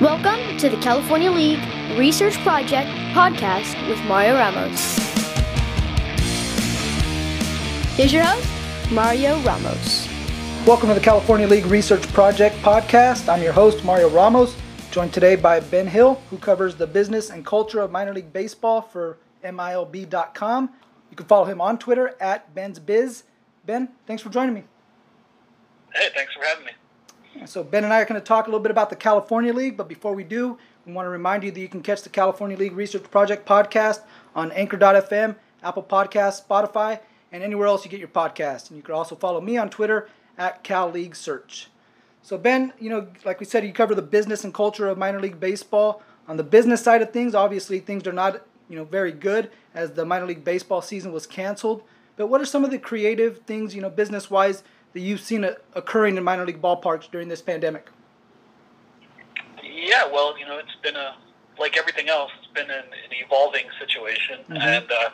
Welcome to the California League Research Project podcast with Mario Ramos. Here's your host, Mario Ramos. Welcome to the California League Research Project podcast. I'm your host, Mario Ramos, joined today by Ben Hill, who covers the business and culture of minor league baseball for MILB.com. You can follow him on Twitter at Ben's Biz. Ben, thanks for joining me. Hey, thanks for having me. So Ben and I are going to talk a little bit about the California League, but before we do, we want to remind you that you can catch the California League Research Project podcast on Anchor.fm, Apple Podcasts, Spotify, and anywhere else you get your podcast. And you can also follow me on Twitter at Cal League Search. So Ben, you know, like we said, you cover the business and culture of minor league baseball. On the business side of things, obviously things are not, you know, very good as the minor league baseball season was canceled. But what are some of the creative things, you know, business-wise? That you've seen occurring in minor league ballparks during this pandemic? Yeah, well, you know, it's been a like everything else, it's been an, an evolving situation, mm-hmm. and uh,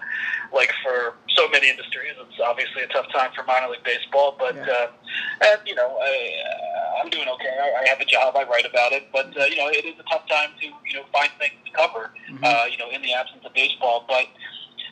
like for so many industries, it's obviously a tough time for minor league baseball. But yeah. uh, and you know, I, I'm doing okay. I, I have a job. I write about it, but uh, you know, it is a tough time to you know find things to cover. Mm-hmm. Uh, you know, in the absence of baseball, but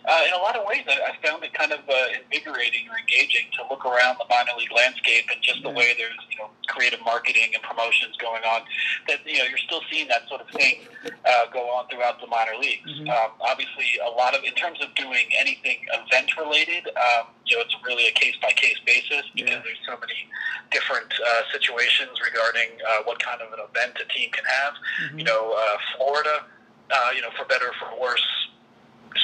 uh, in a lot of ways, I, I found it kind of uh, invigorating or engaging to look around the minor league landscape and just the way there's you know creative marketing and promotions going on. That you know you're still seeing that sort of thing uh, go on throughout the minor leagues. Mm-hmm. Um, obviously, a lot of in terms of doing anything event related, um, you know, it's really a case by case basis because yeah. there's so many different uh, situations regarding uh, what kind of an event a team can have. Mm-hmm. You know, uh, Florida. Uh, you know, for better or for worse,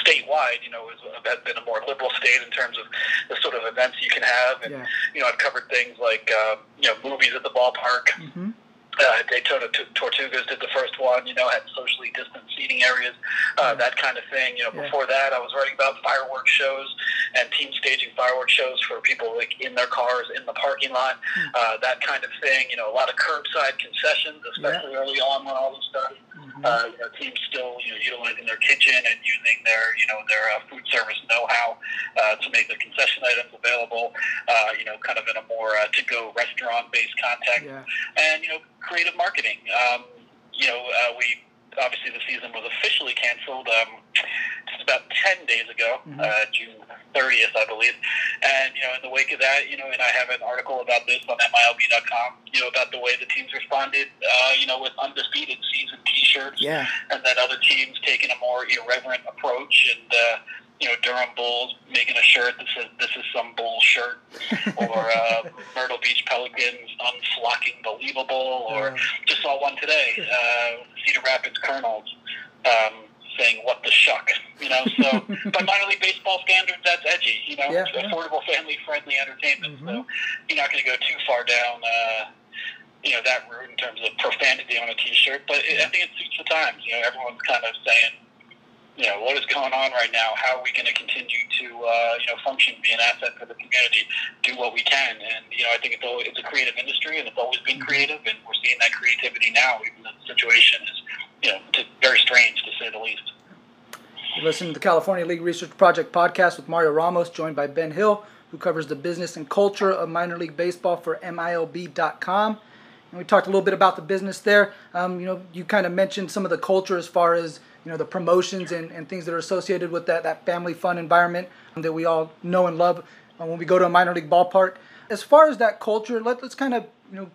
statewide, you know, has been a more liberal state in terms of the sort of events you can have. And, yeah. you know, I've covered things like, uh, you know, movies at the ballpark. Mm-hmm. Uh, Daytona T- Tortugas did the first one, you know, had socially distant seating areas, uh, that kind of thing. You know, yeah. before that, I was writing about fireworks shows and team staging fireworks shows for people like in their cars in the parking lot, mm. uh, that kind of thing. You know, a lot of curbside concessions, especially yeah. early on when all this started. Mm-hmm. Uh, you know, teams still you know utilizing their kitchen and using their you know their uh, food service know-how uh, to make the concession items available. Uh, you know, kind of in a more uh, to-go restaurant-based context, yeah. and you know, creative marketing. Um, you know, uh, we obviously the season was officially canceled um, just about 10 days ago, mm-hmm. uh, June 30th, I believe. And, you know, in the wake of that, you know, and I have an article about this on MILB.com, you know, about the way the teams responded, uh, you know, with undefeated season Yeah. And then other teams taking a more irreverent approach and, uh, you know, Durham Bulls making a shirt that says "This is some bull shirt," or uh, Myrtle Beach Pelicans unflocking believable, or just saw one today, uh, Cedar Rapids Kernels um, saying "What the shuck," you know. So, by minor league baseball standards, that's edgy, you know. Yeah, yeah. affordable, family-friendly entertainment. Mm-hmm. So, you're not going to go too far down. Uh, you know that route in terms of profanity on a T-shirt, but it, I think it suits the times. You know, everyone's kind of saying, you know, what is going on right now? How are we going to continue to, uh, you know, function, be an asset for the community, do what we can? And, you know, I think it's, always, it's a creative industry and it's always been creative and we're seeing that creativity now, even though the situation is, you know, very strange to say the least. You listen to the California League Research Project podcast with Mario Ramos, joined by Ben Hill, who covers the business and culture of minor league baseball for MILB.com. And we talked a little bit about the business there. Um, you know, you kind of mentioned some of the culture as far as you know the promotions and, and things that are associated with that that family fun environment that we all know and love uh, when we go to a minor league ballpark. As far as that culture, let, let's kind of you know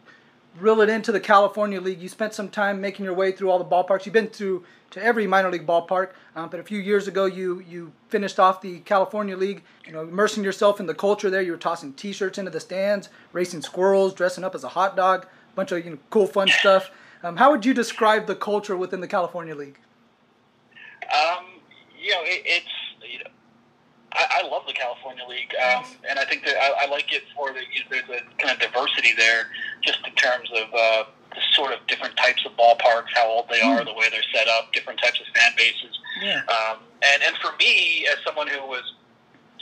reel it into the California League. You spent some time making your way through all the ballparks. You've been to to every minor league ballpark, um, but a few years ago you you finished off the California League. You know, immersing yourself in the culture there. You were tossing T-shirts into the stands, racing squirrels, dressing up as a hot dog, bunch of you know cool fun stuff. Um, how would you describe the culture within the California League? Um, you know, it, it's you know, I, I love the California League, um, and I think that I, I like it for the there's a kind of diversity there, just in terms of uh, the sort of different types of ballparks, how old they are, mm. the way they're set up, different types of fan bases. Yeah. Um, and and for me, as someone who was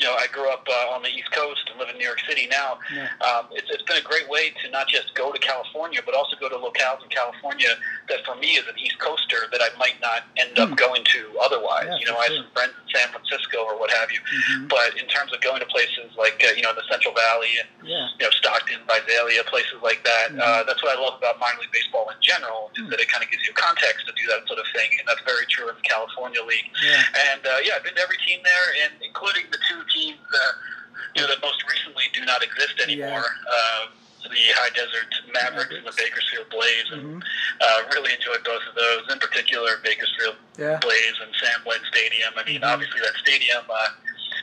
you know, I grew up uh, on the East Coast and live in New York City now. Yeah. Um, it's, it's been a great way to not just go to California, but also go to locales in California that for me as an East Coaster that I might not end up hmm. going to otherwise. Yeah, you know, I have some friends in San Francisco or what have you. Mm-hmm. But in terms of going to places like uh, you know the Central Valley and yeah. you know Stockton, Visalia, places like that, mm-hmm. uh, that's what I love about minor league baseball in general is mm-hmm. that it kind of gives you context to do that sort of thing, and that's very true in the California League. Yeah. And uh, yeah, I've been to every team there, and including the two teams. Uh, you know, that most recently do not exist anymore. Yeah. Uh, the High Desert Mavericks and the Bakersfield Blaze, and mm-hmm. uh, really enjoyed both of those. In particular, Bakersfield yeah. Blaze and Sam Webb Stadium. I mean, mm-hmm. obviously that stadium uh,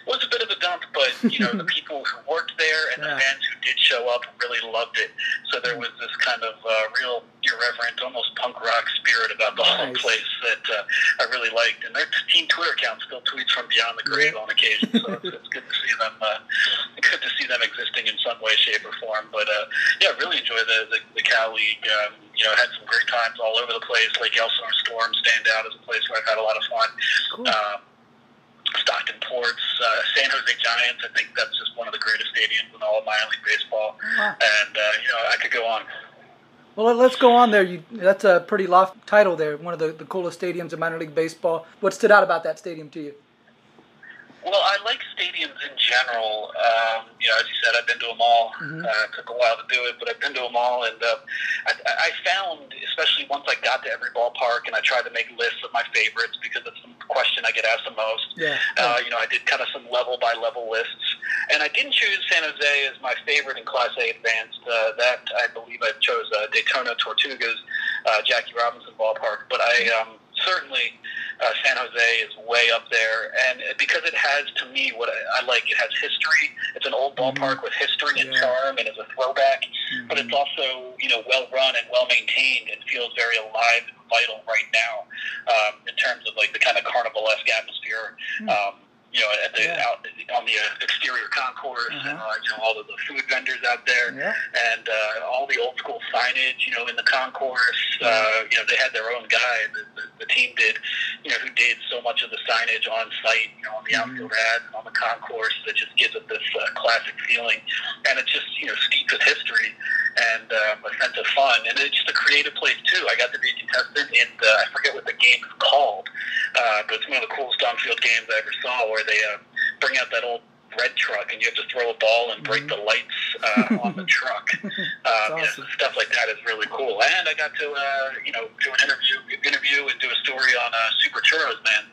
was a bit of a dump, but you know the people who worked there and yeah. the fans who did show up really loved it. So there was this kind of uh, real irreverent, almost punk rock spirit about the nice. whole place that uh, I really liked. And their team Twitter account still tweets from beyond the grave yeah. on occasion, so it's, it's good to see them. Uh, good to see them existing in some way, shape, or form. But uh, yeah, really enjoy the the, the Cal League. Um, you know, had some great times all over the place. Lake Elsinore Storm stand out as a place where I've had a lot of fun. Cool. Um, Stockton Ports, uh, San Jose Giants. I think that's just one of the greatest stadiums in all of minor league baseball. Wow. And uh, you know, I could go on. Well, let's go on there. You, that's a pretty lofty title there. One of the, the coolest stadiums in minor league baseball. What stood out about that stadium to you? Well, I like stadiums in general. Um, you know, as you said, I've been to them all. Mm-hmm. Uh, it took a while to do it, but I've been to them all, and uh, I, I found, especially once I got to every ballpark, and I tried to make lists of my favorites because it's the question I get asked the most. Yeah. Uh, you know, I did kind of some level by level lists, and I didn't choose San Jose as my favorite in Class A Advanced. Uh, that I believe I chose uh, Daytona Tortugas, uh, Jackie Robinson Ballpark, but I um, certainly uh, San Jose is way up there, and because it has to me what I, I like, it has history. It's an old mm-hmm. ballpark mm-hmm. with history and yeah. charm, and is a throwback. Mm-hmm. But it's also you know well run and well maintained, and feels very alive and vital right now um, in terms of like the kind of carnivalesque atmosphere. Mm-hmm. Um, you know, at the yeah. out on the uh, exterior concourse, uh-huh. and uh, you know all of the food vendors out there, yeah. and uh, all the old school signage, you know, in the concourse. Uh, you know, they had their own guy. The, the, the team did, you know, who did so much of the signage on site, you know, on the mm-hmm. outfield ads and on the concourse that just gives it this uh, classic feeling, and it's just you know steeped with history and um, a sense of fun, and it's just a creative place too. I got to be a contestant in the, I forget what the game is called, uh, but it's one of the coolest on-field games I ever saw. Where they uh, bring out that old red truck and you have to throw a ball and break mm-hmm. the lights uh, on the truck. Um, awesome. you know, stuff like that is really cool. And I got to uh, you know do an interview interview and do a story on uh, Super Churros Man.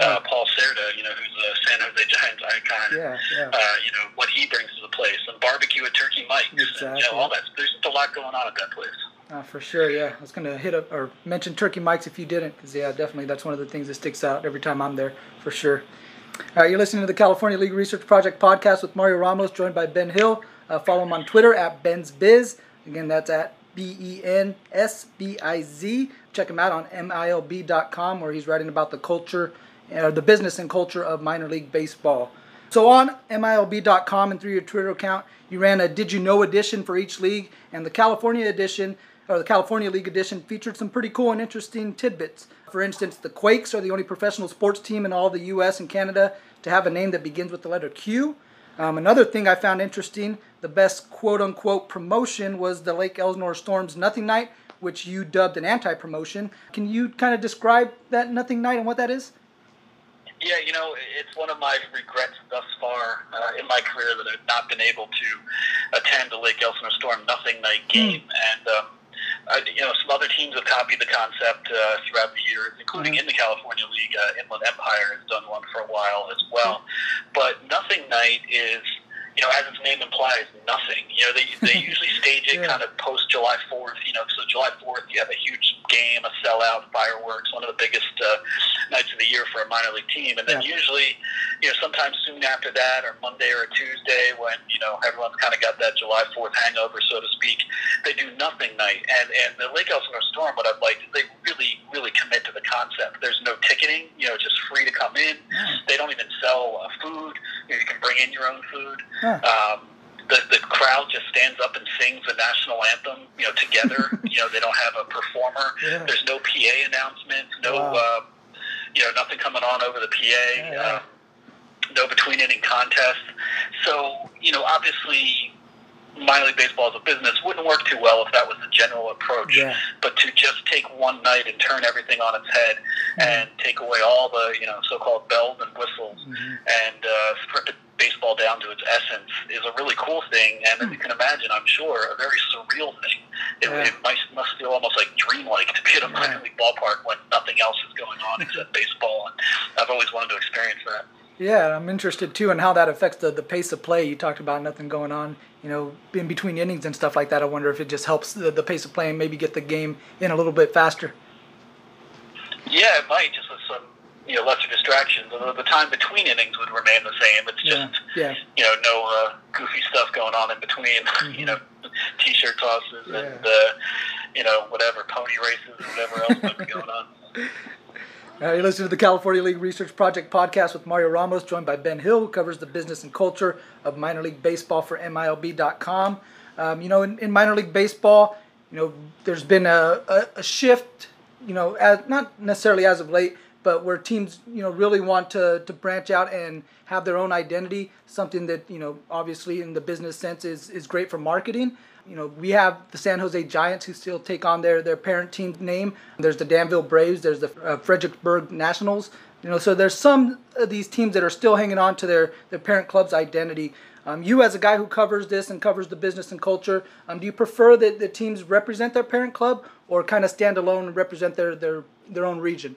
Uh, Paul Cerda, you know, who's a San Jose Giants icon. Yeah, yeah. Uh, you know what he brings to the place, and barbecue at Turkey Mike's, exactly. and you know, all that. There's just a lot going on at that place. Uh, for sure, yeah. I was going to hit up or mention Turkey Mike's if you didn't, because yeah, definitely that's one of the things that sticks out every time I'm there, for sure. All right, you're listening to the California League Research Project podcast with Mario Ramos, joined by Ben Hill. Uh, follow him on Twitter at Ben's Biz. Again, that's at B E N S B I Z. Check him out on MILB.com, where he's writing about the culture, uh, the business and culture of minor league baseball. So on MILB.com and through your Twitter account, you ran a Did You Know edition for each league, and the California edition, or the California League edition, featured some pretty cool and interesting tidbits. For instance, the Quakes are the only professional sports team in all the U.S. and Canada to have a name that begins with the letter Q. Um, another thing I found interesting, the best quote unquote promotion was the Lake Elsinore Storms Nothing Night, which you dubbed an anti promotion. Can you kind of describe that Nothing Night and what that is? Yeah, you know, it's one of my regrets thus far uh, in my career that I've not been able to attend the Lake Elsinore Storm Nothing Night game. Mm. And, um, uh, you know, some other teams have copied the concept uh, throughout the years, including mm-hmm. in the California League. Uh, Inland Empire has done one for a while as well. But Nothing Night is you know, as its name implies, nothing. You know, they they usually stage it yeah. kind of post July Fourth. You know, so July Fourth, you have a huge game, a sellout, fireworks, one of the biggest uh, nights of the year for a minor league team. And then yeah. usually, you know, sometime soon after that, or Monday or Tuesday, when you know everyone's kind of got that July Fourth hangover, so to speak, they do nothing night. And and the Lake Elsinore Storm, what I've liked is they really really commit to the concept. There's no ticketing. You know, just free to come in. Mm. They don't even sell uh, food. You, know, you can bring in your own food. Huh. Um, the, the crowd just stands up and sings the national anthem, you know, together. you know, they don't have a performer. Yeah. There's no PA announcements, no, wow. uh, you know, nothing coming on over the PA. Yeah, um, no between inning contest. So, you know, obviously minor league baseball as a business wouldn't work too well if that was the general approach. Yeah. But to just take one night and turn everything on its head Mm-hmm. and take away all the you know so-called bells and whistles Mm-hmm. and uh, strip baseball down to its essence is a really cool thing. And as you can imagine, I'm sure a very surreal thing. It, Yeah. it must, must feel almost like dreamlike to be at a minor league ballpark when nothing else is going on except baseball. And I've always wanted to experience that. Yeah, I'm interested too in how that affects the, the pace of play. You talked about nothing going on, you know, in between innings and stuff like that. I wonder if it just helps the, the pace of play and maybe get the game in a little bit faster. Yeah, it might just with some you know lesser distractions. Although the time between innings would remain the same. It's just yeah. you know no uh, goofy stuff going on in between. You know, t-shirt tosses Mm-hmm. Yeah. and uh, you know whatever pony races, whatever else might be going on. Uh, you're listening to the California League Research Project podcast with Mario Ramos, joined by Ben Hill, who covers the business and culture of minor league baseball for MILB.com. Um, you know, in, in minor league baseball, you know, there's been a, a, a shift, you know, as, not necessarily as of late, but where teams, you know, really want to, to branch out and have their own identity, something that, you know, obviously in the business sense is, is great for marketing. You know, we have the San Jose Giants who still take on their, their parent team name. There's the Danville Braves. There's the uh, Fredericksburg Nationals. You know, so there's some of these teams that are still hanging on to their, their parent club's identity. Um, you, as a guy who covers this and covers the business and culture, um, do you prefer that the teams represent their parent club or kind of stand alone and represent their, their, their own region?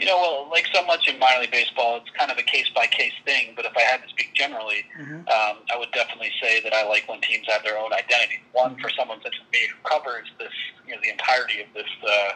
You know, well, like so much in minor league baseball, it's kind of a case by case thing. But if I had to speak generally, Mm-hmm. um, I would definitely say that I like when teams have their own identity. One Mm-hmm. for someone such as me who covers this, you know, the entirety of this, uh,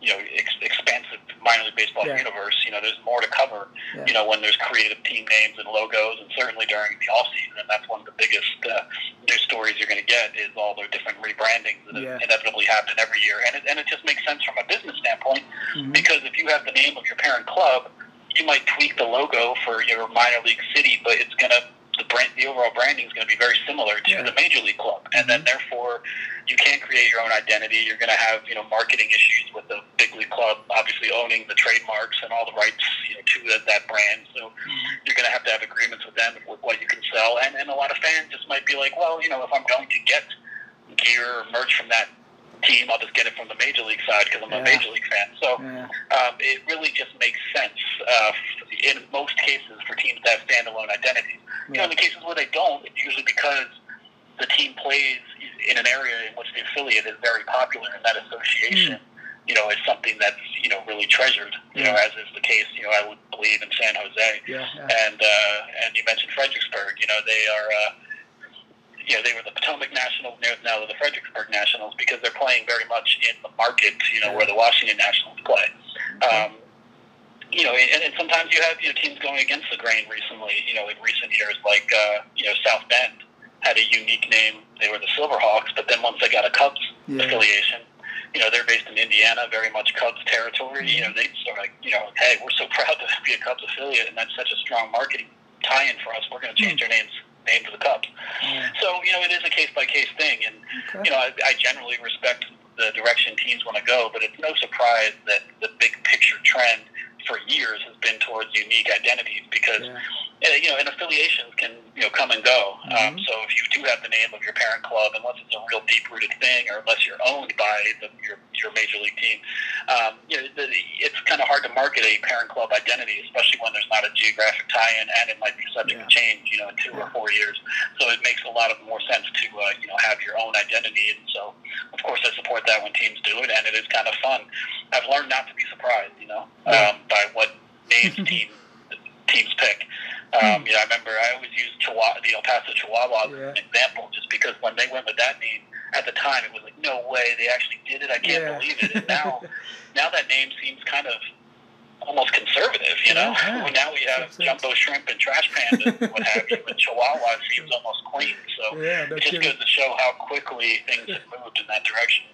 you know, ex- expansive minor league baseball Yeah. universe. You know, there's more to cover. Yeah. You know, when there's creative team names and logos, and certainly during the off season, and that's one of the biggest uh, news stories you're going to get is all the different rebrandings that Yeah. inevitably happen every year, and it, and it just makes sense from a business standpoint Mhm. because if you have the name of your parent club, you might tweak the logo for your minor league city, but it's going to brand, the overall branding is going to be very similar to Yeah. the major league club, and then therefore you can't create your own identity. You're going to have you know marketing issues with the big league club, obviously owning the trademarks and all the rights you know to that, that brand. So you're going to have to have agreements with them with what you can sell, and and a lot of fans just might be like, well, you know, if I'm going to get gear or merch from that team, I'll just get it from the major league side because I'm Yeah. a major league fan. So Yeah. um, it really just makes sense uh, in most cases for teams to have standalone identities. You know, in the cases where they don't, it's usually because the team plays in an area in which the affiliate is very popular, and that association, you know, is something that's you know really treasured. You know, as is the case, you know, I would believe in San Jose, Yeah, yeah. and uh, and you mentioned Fredericksburg. You know, they are. Uh, you know, they were the Potomac Nationals, now now they're the Fredericksburg Nationals because they're playing very much in the market, you know, where the Washington Nationals play. Um, you know, and, and sometimes you have you know teams going against the grain recently. You know, in recent years, like uh, you know South Bend had a unique name. They were the Silverhawks, but then once they got a Cubs Yeah. affiliation, you know, they're based in Indiana, very much Cubs territory. You know, they sort of like, you know, hey, we're so proud to be a Cubs affiliate, and that's such a strong marketing tie-in for us. We're going to change our names name to the Cubs. Yeah. So you know, it is a case by case thing, and Okay. you know, I, I generally respect the direction teams want to go, but it's no surprise that the big picture trend for years has been towards unique identities because Yeah. uh, you know, and affiliations can you know come and go. Um, Mhm. so if you do have the name of your parent club, unless it's a real deep rooted thing, or unless you're owned by the, your your major league team, um, you know, the, it's kind of hard to market a parent club identity, especially when there's not a geographic tie-in and it might be subject Yeah. to change, you know, in two or four years. So it makes a lot of more sense to uh, you know have your own identity, and so of course I support that when teams do it, and it is kind of fun. I've learned not to be surprised, you know, um, by what names team teams pick. Um, you know, I remember I always use Chihuahua, the El Paso Chihuahuas Yeah. as an example, just because when they went with that name at the time, it was like, no way, they actually did it. I can't Yeah. believe it. And now, now that name seems kind of almost conservative. You know, Yeah, yeah. Now we have sense. jumbo shrimp and trash panda and what have you, but Chihuahua seems almost clean. So Yeah, it just kidding. goes to show how quickly things have moved in that direction.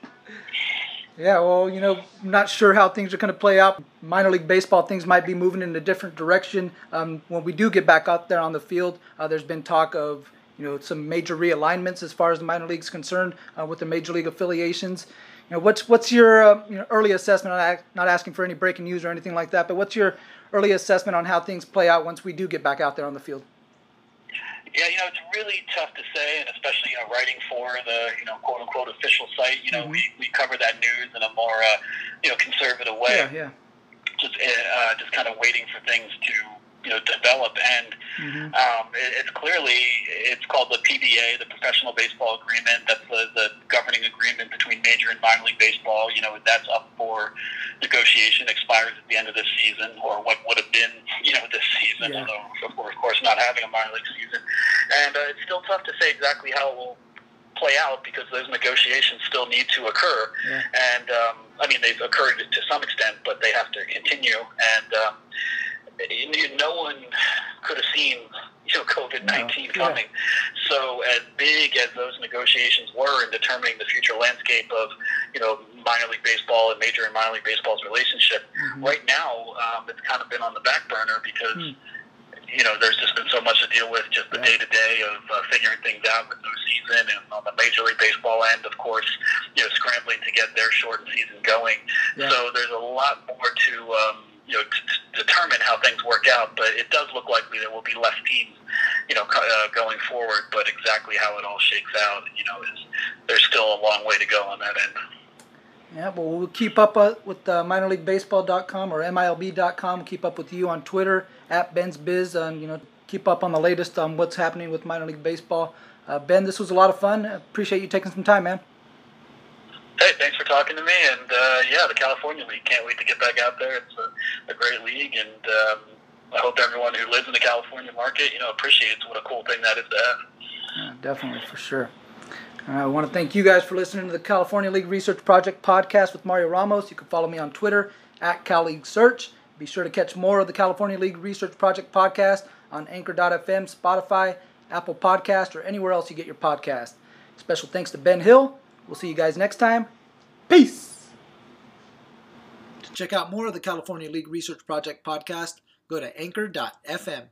Yeah, well, you know, I'm not sure how things are going to play out. Minor league baseball, things might be moving in a different direction. Um, when we do get back out there on the field, uh, there's been talk of, you know, some major realignments as far as the minor league's concerned uh, with the major league affiliations. you know, what's what's your uh, you know, early assessment? I'm not asking for any breaking news or anything like that, but what's your early assessment on how things play out once we do get back out there on the field? Yeah, you know, it's really tough to say, and especially you know, writing for the you know quote unquote official site. You know, mm-hmm. we, we cover that news in a more uh, you know conservative way. Yeah, yeah. Just uh, just kind of waiting for things to you know develop. And mm-hmm. um, it, it's clearly it's called the PBA the professional baseball agreement. That's the, the governing agreement between major and minor league baseball. You know that's up for negotiation expires at the end of this season or what would have been you know this season. Yeah. although of course not having a minor league season. And uh, it's still tough to say exactly how it will play out because those negotiations still need to occur. Yeah. and um, I mean they've occurred to some extent but they have to continue. And um, no one could have seen you know COVID nineteen no. coming. Yeah. So as big as those negotiations were in determining the future landscape of you know minor league baseball and major and minor league baseball's relationship, mm-hmm. right now um, it's kind of been on the back burner because. Mm. You know, there's just been so much to deal with, just the day to day of uh, figuring things out with no season, and on the Major League Baseball end, of course, you know, scrambling to get their shortened season going. Yeah. So there's a lot more to um, you know, to how things work out. But it does look likely there will be less teams, you know, uh, going forward. But exactly how it all shakes out, you know, is there's still a long way to go on that end. Yeah, well, we'll keep up uh, with uh, minorleaguebaseball.com or MILB.com. Keep up with you on Twitter at Ben's Biz, and you know, keep up on the latest on what's happening with minor league baseball. Uh, ben, this was a lot of fun. Appreciate you taking some time, man. Hey, thanks for talking to me. And uh, yeah, the California League. Can't wait to get back out there. It's a, a great league, and um, I hope everyone who lives in the California market, you know, appreciates what a cool thing that is to have. Yeah, definitely, for sure. I want to thank you guys for listening to the California League Research Project podcast with Mario Ramos. You can follow me on Twitter at CalLeagueSearch. Be sure to catch more of the California League Research Project podcast on Anchor.fm, Spotify, Apple Podcast, or anywhere else you get your podcast. Special thanks to Ben Hill We'll see you guys next time. Peace. To check out more of the California League Research Project podcast, go to anchor.fm.